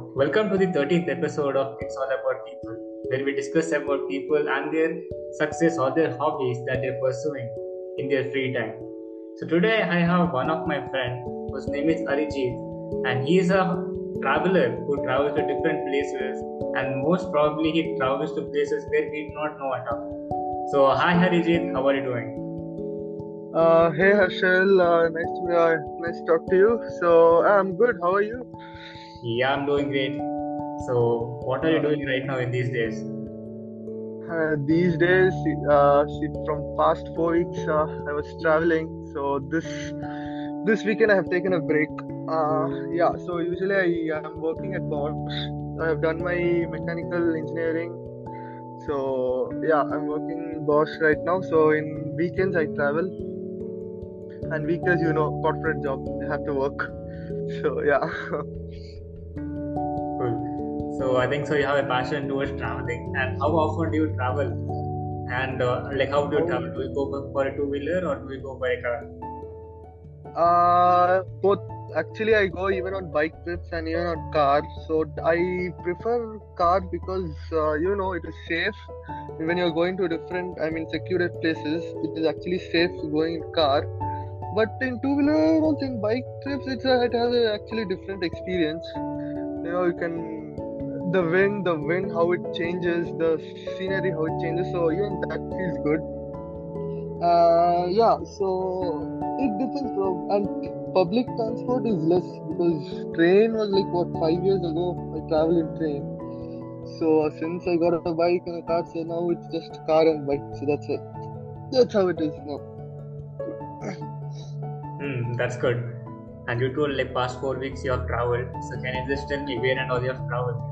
welcome to the 13th episode of It's All About People, where we discuss about people and their success or their hobbies that they're pursuing in their free time. So today I have one of my friends whose name is Arijit, and he is a traveler who travels to different places, and most probably he travels to places where we do not know at all. So hi Arijit, how are you doing? Uh, hey Harshal, uh, nice to uh, nice to talk to you. So I'm good. How are you? Yeah, I'm doing great. So, what are you doing right now in these days? Uh, these days, uh, from past four weeks, uh, I was traveling. So this this weekend I have taken a break. Uh, yeah. So usually I am working at Bosch. I have done my mechanical engineering. So yeah, I'm working Bosch right now. So in weekends I travel, and weekends you know corporate job, I have to work. So yeah. So I think so. You have a passion towards traveling, and how often do you travel? And uh, like, how do you travel? Do you go for a two wheeler or do you go by car? Uh, both. Actually, I go even on bike trips and even on car. So I prefer car because uh, you know it is safe. When you're going to different, I mean, secure places, it is actually safe going in car. But in two wheeler, also in bike trips, it's a, it has a actually different experience. You know, you can the wind, the wind, how it changes, the scenery, how it changes. So even that feels good. Uh, yeah. So it depends, bro. And public transport is less because train was like what five years ago. I travel in train. So since I got a bike and a car, so now it's just car and bike. So that's it. That's how it is now. Hmm, that's good. And you told like past four weeks you have traveled. So can you just tell me where and all you have traveled?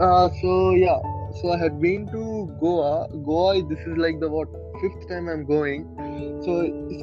Uh, so yeah. So I had been to Goa. Goa. This is like the what fifth time I'm going. So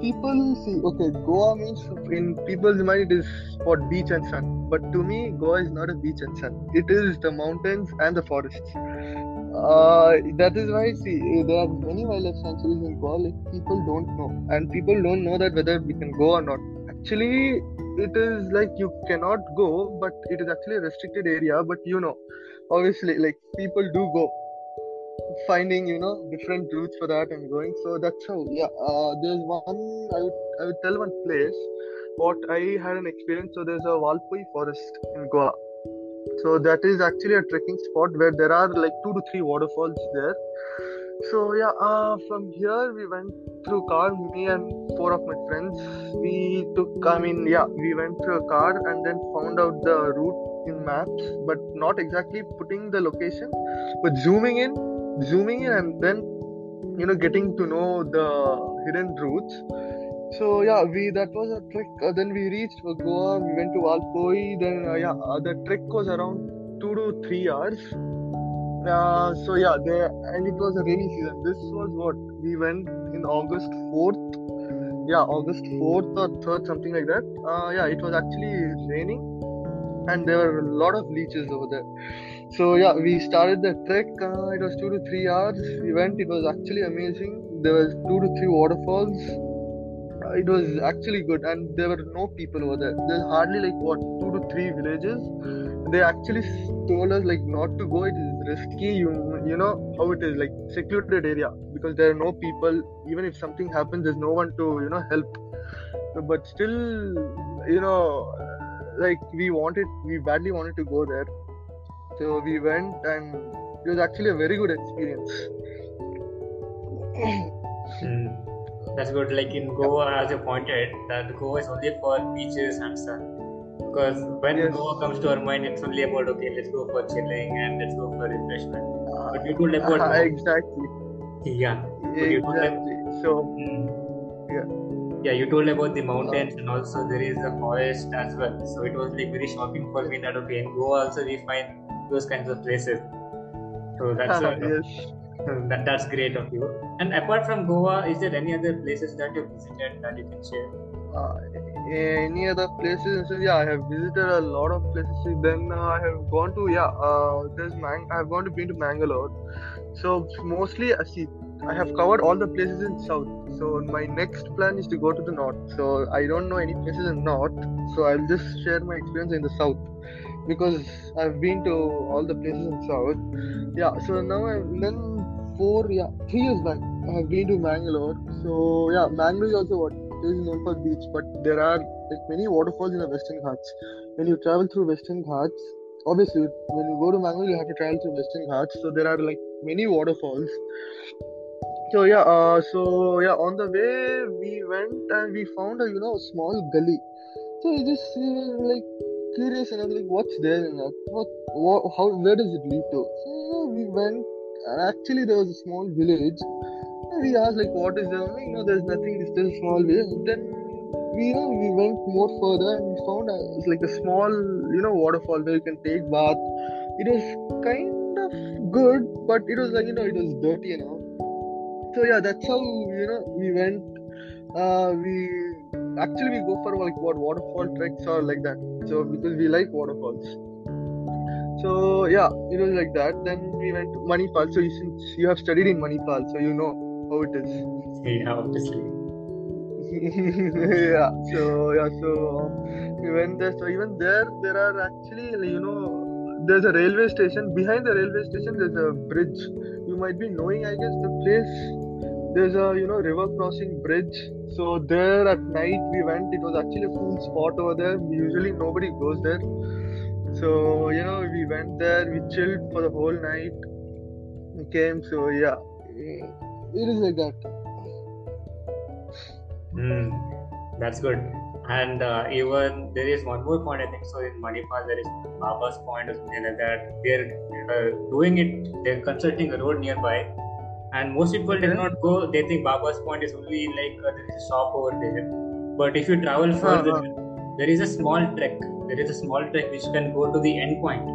people see, okay, Goa means in people's mind it is what beach and sun. But to me, Goa is not a beach and sun. It is the mountains and the forests. Uh, that is why see there are many wildlife sanctuaries in Goa. Like people don't know, and people don't know that whether we can go or not. Actually, it is like you cannot go, but it is actually a restricted area. But you know, obviously, like people do go finding you know different routes for that and going. So that's how yeah uh, there's one i would i would tell one place what i had an experience. So there's a valpoi forest in goa. So that is actually a trekking spot where there are like two to three waterfalls there. So yeah uh, from here we went through car me and four of my friends. We took i mean yeah we went through a car and then found out the route in maps but not exactly putting the location but zooming in zooming in and then you know getting to know the hidden routes so yeah we that was a trek uh, then we reached goa we went to valpoi then uh, yeah uh, the trek was around two to three hours. Uh, so yeah there and it was a rainy season. This was what? We went in august 4th yeah august 4th or 3rd something like that. Uh, yeah it was actually raining and there were a lot of leeches over there. So yeah we started the trek. Uh, it was two to three hours. We went. It was actually amazing. There was two to three waterfalls. Uh, it was actually good. And there were no people over there. There's hardly like what two to three villages. They actually told us like not to go. It is risky. You you know how it is like secluded area. Because there are no people. Even if something happens there's no one to you know help. But still you know like we wanted we badly wanted to go there so we went and it was actually a very good experience Hmm. That's good. Like in Goa, as you pointed, that Goa is only for beaches and sun. Because when Yes. Goa comes to our mind, it's only about okay, let's go for chilling and let's go for refreshment. But you told about Uh, exactly yeah, but you told like, exactly so Hmm. yeah yeah, you told about the mountains and also there is a forest as well. So it was like very shocking for me that okay, in Goa also we find those kinds of places. So that's uh, yes that, that's great of you. And apart from Goa, is there any other places that you visited that you can share? uh, any other places so yeah i have visited a lot of places then uh, i have gone to yeah uh, there's Mang- i have gone to been to mangalore so mostly uh, see i have covered all the places in south so my next plan is to go to the north so i don't know any places in north so i'll just share my experience in the south because I've been to all the places in South. Yeah, so now I'm then four, yeah, three years back, I have been to Mangalore. So yeah, Mangalore is also what is known for beach, but there are like many waterfalls in the Western Ghats. When you travel through Western Ghats, obviously when you go to Mangalore, you have to travel through Western Ghats. So there are like many waterfalls. So yeah, uh, so yeah, on the way we went and we found a you know small gully. So we just were like curious and I was like, what's there that? What, what how where does it lead to? So you know, we went and actually there was a small village. And we asked like, what is there? Like, you know, there's nothing. It's just a small village. Then we you know we went more further and we found a, it's like a small you know waterfall where you can take bath. It was kind of good, but it was like you know it was dirty you know so yeah that's how you know we went. Uh we actually we go for like what waterfall treks or like that. So because we like waterfalls. So yeah it was like that. Then we went to manipal. So you, since you have studied in manipal so you know how it is. Yeah, obviously. yeah so yeah so we went there. So even there there are actually you know there's a railway station. Behind the railway station there's a bridge. you might be knowing i guess the place. There's a you know river crossing bridge. So there at night we went. It was actually a cool spot over there. Usually nobody goes there. So you know we went there. We chilled for the whole night. We came. So yeah. It is like that. Mm, that's good. And uh, even there is one more point I think so in Manipal there is Baba's point or something like that. They're uh, doing it. They're constructing a road nearby, and most people did Okay. not go. They think Baba's point is only like uh, there is a shop over there. But if you travel further, there is a small trek. There is a small trek which can go to the end point.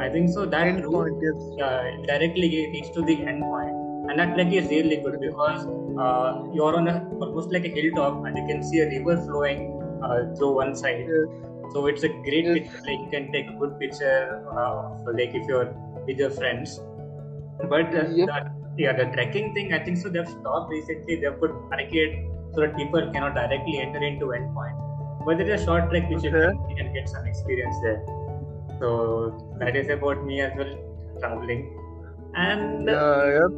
I think so. That End route point, yes. uh, directly leads to the end point. point and that trek is really good because uh, you're on a almost like a hilltop and you can see a river flowing uh, through one side. So it's a great picture. Like you can take a good picture uh, of like if you're with your friends. But uh, Yep. that, yeah the trekking thing i think so they've stopped recently. They've put barricade so that people cannot directly enter into endpoint but there is a short trek which you, Okay. can, you can get some experience there. So that is about me as well traveling. And Yeah, yep.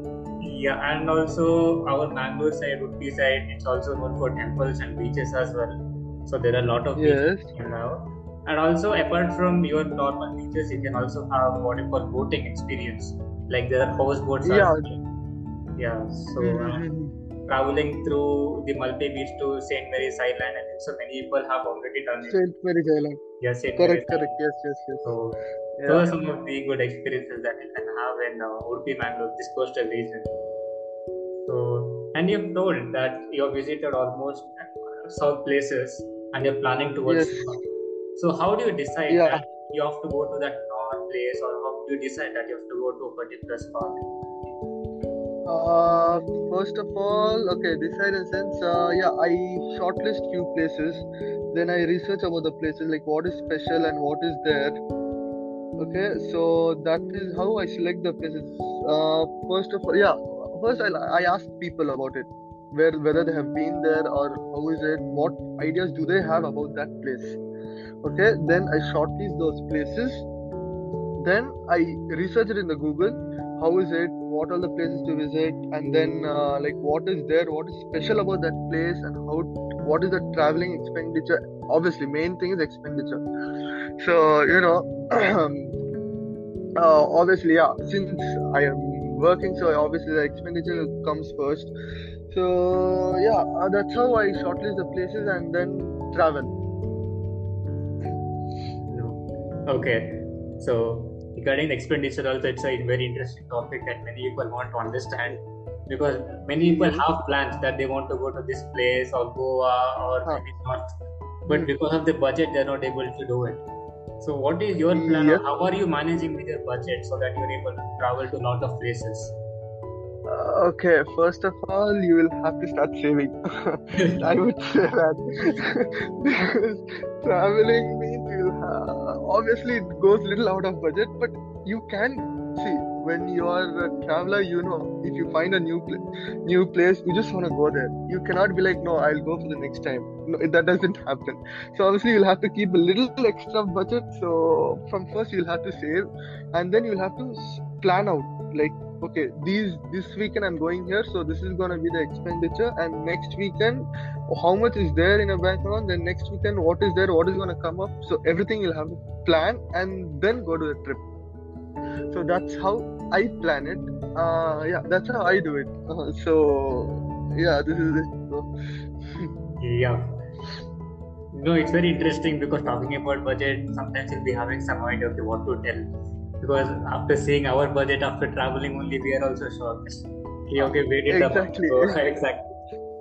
yeah, and also our Mangalore side, Udupi side, it's also known for temples and beaches as well. So there are a lot of Yes. beaches you know. And also apart from your normal beaches, you can also have what you call boating experience. Like there are houseboats. Yeah. well. Yeah. So uh, Mhm. traveling through the Malpe beach to Saint Mary's Island, I think so many people have already done it. Saint Mary's Island. Yeah, Saint Correct, Mary's correct. Yes, yes, yes. So those are some of the good experiences that you can have in uh, Udupi, Mangalore, this coastal region. So, and you've told that you have visited almost uh, south places and you're planning towards Yes. So, how do you decide Yeah. that you have to go to that north place, or how do you decide that you have to go to a particular spot? Uh, first of all, okay, decide in sense, uh, yeah, I shortlist few places, then I research about the places, like what is special and what is there. Okay, so that is how I select the places. Uh, first of all, yeah, first I, I ask people about it, where whether they have been there or how is it, what ideas do they have about that place. Okay, then I shortlist those places. Then I research it in the Google how is it what are the places to visit and then uh, like what is there what is special about that place and how what is the traveling expenditure obviously main thing is expenditure so you know uh, obviously yeah since i am working so obviously the expenditure comes first so yeah uh, that's how i shortlist the places and then travel Okay. So, regarding the expenditure, also, it's a very interesting topic that many people want to understand because many people have plans that they want to go to this place or Goa or Huh. maybe not, but because of the budget, they're not able to do it. So, what is your plan? Yep. How are you managing with your budget so that you're able to travel to a lot of places? Uh, okay, first of all, you will have to start saving. I would say that because traveling means you'll have, obviously it goes little out of budget, but you can see when you are a traveler, you know, if you find a new pla- new place, you just want to go there. You cannot be like, no, I'll go for the next time. No, that doesn't happen. So obviously, you'll have to keep a little extra budget. So from first, you'll have to save, and then you'll have to plan out like, okay, these this weekend I'm going here, so this is gonna be the expenditure, and next weekend, how much is there in a bank account? Then next weekend, what is there? What is gonna come up? So everything you'll have to plan, and then go to the trip so that's how i plan it uh yeah that's how i do it uh, so yeah this is it so, Yeah. No, it's very interesting because talking about budget, sometimes you'll be having some idea of what to tell. Because after seeing our budget after traveling only, we are also shocked. Okay, okay, where did the Exactly. go? exactly.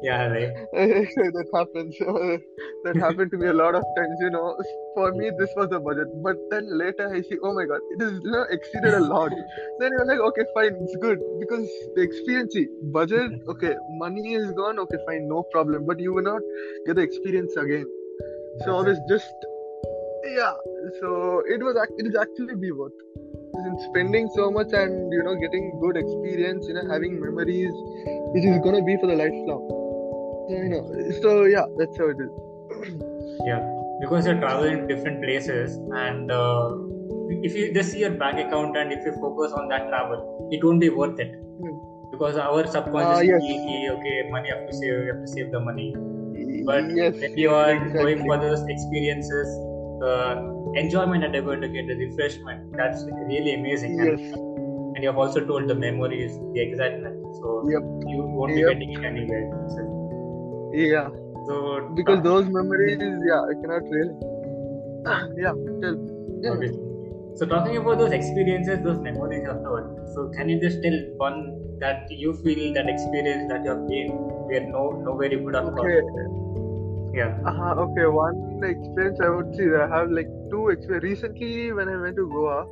Yeah, right. that happens that happened to me a lot of times you know. For me this was the budget. But then later i see oh my god it is you know exceeded a lot. Then you're like okay fine it's good. Because the experience budget okay money is gone okay fine no problem. But you will not get the experience again. So always just yeah. So it was it is actually be worth. In spending so much and you know getting good experience you know having memories which is gonna be for the lifelong you know so yeah that's how it is Yeah, because you're traveling to different places, and uh, if you just see your bank account and if you focus on that travel, it won't be worth it. Hmm. Because our subconscious Ah, yes. thinking, okay, money have to save, you have to save the money. But yes when you are going for those experiences, the enjoyment that you're going to get, the refreshment, that's really amazing. And, yes and you have also told the memories, the excitement. So Yep. you won't be getting it anywhere. So, yeah so because those memories yeah i cannot really yeah tell yeah Okay. So talking about those experiences, those memories of thought. So can you just tell one that you feel that experience that you have been where no nowhere you could have okay gone? Yeah. uh, okay one experience i would say i have like two experience recently when i went to goa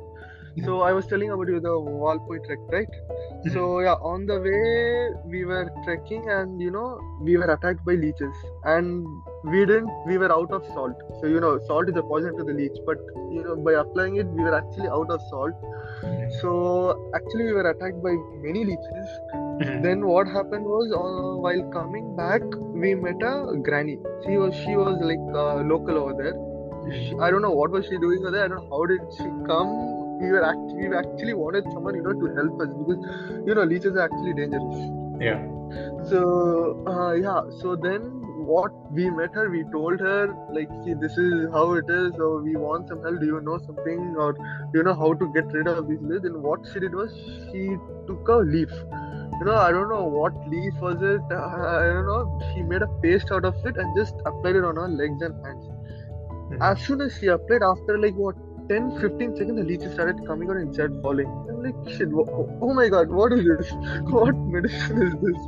so i was telling about you the valpoi trek right? So yeah on the way we were trekking and you know we were attacked by leeches. And we didn't we were out of salt. So you know salt is a poison to the leech but you know by applying it we were actually out of salt. So actually we were attacked by many leeches. Mhm. then what happened was uh, while coming back we met a granny. She was she was like uh, local over there. She, i don't know what was she doing over there. I don't know how did she come we were act- we actually wanted someone you know to help us because you know leeches are actually dangerous Yeah. so uh, yeah so then what we met her we told her like see this is how it is so we want some help do you know something or you know how to get rid of these leaves and what she did was she took a leaf you know i don't know what leaf was it uh, i don't know she made a paste out of it and just applied it on her legs and hands Mhm. as soon as she applied after like what 10 15 seconds the leeches started coming out and started falling. I'm like shit oh, oh my god what is this? What medicine is this?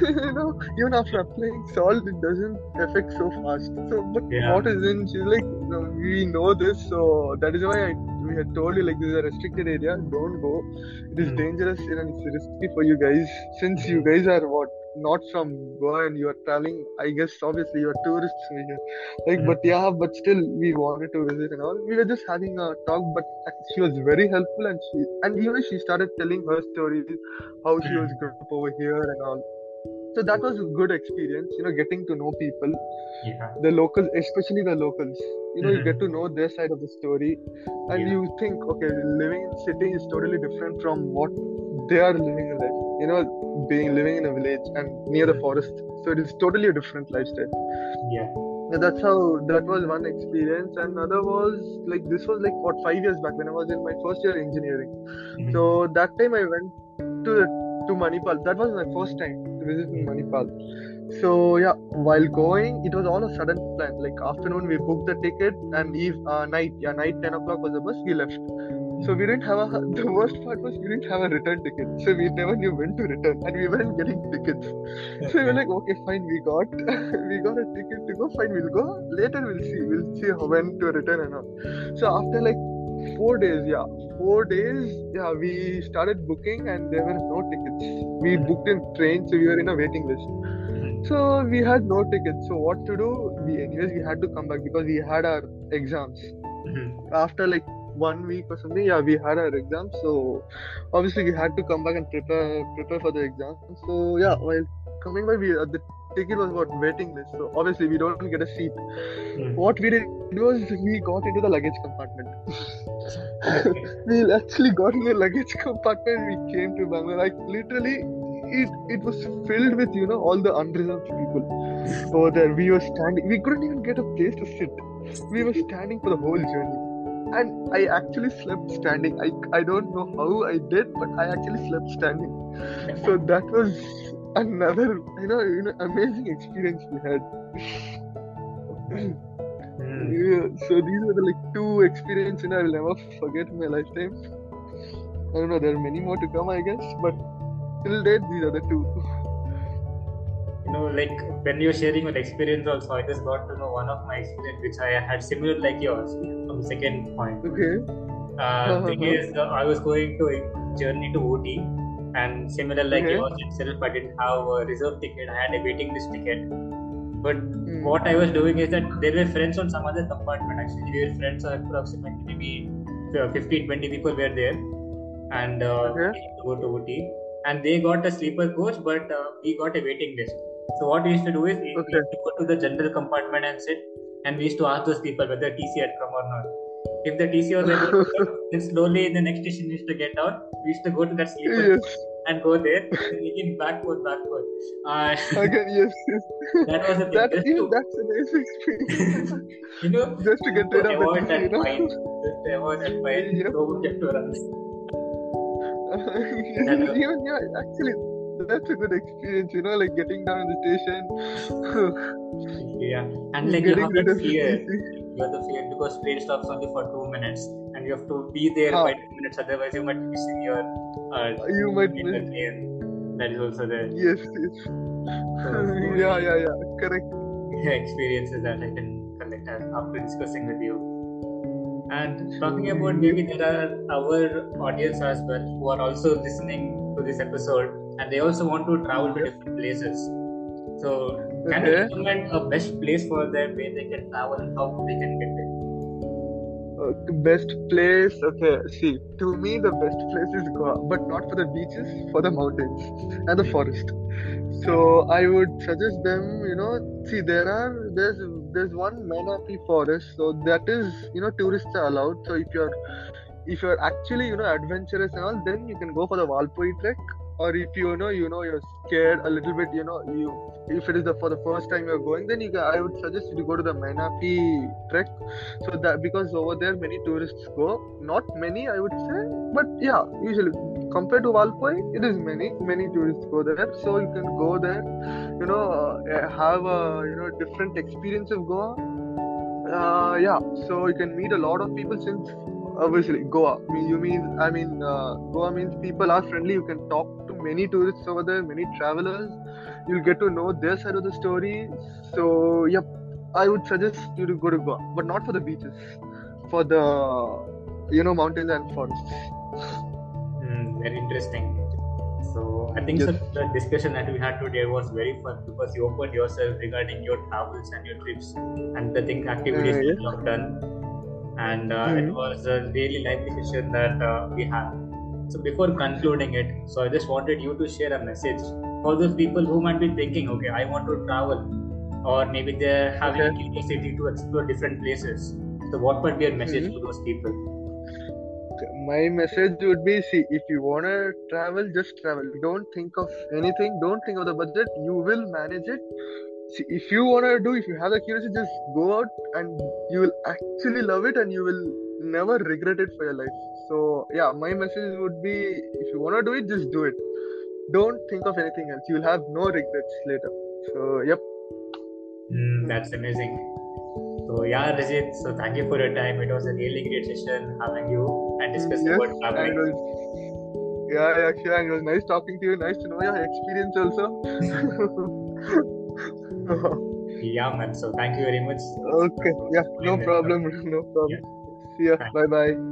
You know even after applying salt it doesn't affect so fast. So but Yeah. what is in she's like no, we know this so that is why I, we had told you like this is a restricted area don't go. It is Mhm. dangerous and it's risky for you guys since you guys are what not from Goa and you are traveling I guess obviously you are tourists here like Mhm. but yeah but still we wanted to visit and all we were just having a talk but she was very helpful and she and even she started telling her stories how she was growing up over here and all so that was a good experience you know getting to know people Yeah. the locals especially the locals you know you Mhm. get to know their side of the story and Yeah. you think okay living in city is totally different from what they are living in life you know being living in a village and near the forest. So it is totally a different lifestyle. Yeah. that's how that was one experience. And another was like this was like what five years back when i was in my first year engineering. Mhm. so that time i went to to manipal. That was my first time to visit manipal. So yeah while going it was all a sudden plan. Like afternoon we booked the ticket and eve uh, night. Yeah night 10 o'clock was the bus. We left so we didn't have a the worst part was we didn't have a return ticket so we never knew when to return and we weren't getting tickets so we were like, okay, fine, we got we got a ticket to go. Fine, we'll go. Later, we'll see. We'll see how, when to return and all. So after like four days, yeah, four days, yeah, we started booking and there were no tickets. We booked in train, so we were in a waiting list. So we had no tickets. So what to do? We anyways we had to come back because we had our exams Mhm. after like one week or something. Yeah, we had our exam, so obviously we had to come back and prepare prepare for the exam. So yeah, while coming by, we uh, the ticket was what waiting list. So obviously we don't get a seat. Hmm. What we did was we got into the luggage compartment. we actually got in the luggage compartment. We came to Bangalore. Like literally, it it was filled with you know all the unreserved people over there. We were standing. We couldn't even get a place to sit. We were standing for the whole journey. And I actually slept standing. I, I don't know how I did, but I actually slept standing. So that was another you know, you know amazing experience we had. Hmm. Yeah, so these are the like two experiences I will never forget in my lifetime. I don't know, there are many more to come, I guess, but till date, these are the two. You know, like when you're sharing your experience, also, I just got to know one of my experience which I had similar like yours from the second point. Okay. Uh, thing Uh-huh. is, uh, I was going to a journey to Ooty, and similar like Okay. yours itself, I didn't have a reserve ticket. I had a waiting list ticket. But Hmm. what I was doing is that there were friends on some other compartment. Actually, we were friends approximately maybe uh, 15, 20 people were there, and uh, Okay. to go to Ooty. And they got a sleeper coach, but uh, we got a waiting list. So what we used to do is we Okay. used to go to the general compartment and sit, and we used to ask those people whether TC had come or not. If the TC was able to come, then slowly in the next station used to get out. We used to go to that sleeper Yes, and go there, and again backward, backward. Uh, again, yes, yes. that was the thing. That, yeah, to, that's a nice experience. you know, Just to get rid of avoid that you know. fine. Just to avoid that fine. Yep. Go get to run. Even yeah, actually, that's a good experience. You know, like getting down in the station. Yeah, and like you Getting have rid that of fear. You have the fear because train stops only for two minutes, and you have to be there by two minutes. Otherwise, you might be missing your uh, You might in the miss. train. That is also the Yes, yes. yeah, yeah, yeah. Correct. experiences that I can collect as- after discussing with you. And talking about maybe there are our audience as well who are also listening to this episode and they also want to travel to different places. So, can you recommend a best place for them where they can travel and how they can get there? Uh, best place. Okay, see, to me the best place is Goa, but not for the beaches, for the mountains and the forest. So I would suggest them. You know, see, there are there's there's one Mainapi forest, so that is you know tourists are allowed. So if you're if you're actually you know adventurous and all, then you can go for the Valpoi trek. Or if you know you know you're scared a little bit, you know you if it is the for the first time you're going, then you I would suggest you to go to the Mainapi trek. So that because over there many tourists go. Not many i would say but yeah usually compared to valpoi it is many many tourists go there. So you can go there you know uh, have a you know different experience of goa. Uh, yeah so you can meet a lot of people since obviously goa. I mean, you mean i mean uh, goa means people are friendly you can talk many tourists over there many travelers you'll get to know their side of the story so yep I would suggest you to go to Goa, but not for the beaches, for the you know mountains and forests. Hmm, very interesting. So I think Yes. so the discussion that we had today was very fun because you opened yourself regarding your travels and your trips and the thing activities Uh, yes. you have done, and uh, it Mhm. was a really lively session that uh, we had. So before concluding it, so I just wanted you to share a message for those people who might be thinking, okay, I want to travel, or maybe they're having a curiosity to explore different places. So what would be your message Mhm. to those people? My message would be: see, if you wanna travel, just travel. Don't think of anything. Don't think of the budget. You will manage it. See, if you wanna do, if you have the curiosity, just go out and you will actually love it, and you will never regret it for your life. So yeah, my message would be: if you wanna do it, just do it. Don't think of anything else. You'll have no regrets later. So yep. Mm, that's amazing. So yeah, Rajit. So thank you for your time. It was a really great session having you and discussing Yes, about traveling. was, yeah, yeah, sure. It was nice talking to you. Nice to know your experience also. Yeah, man. So thank you very much. okay, yeah, no problem, no problem. See ya. Bye. Bye bye.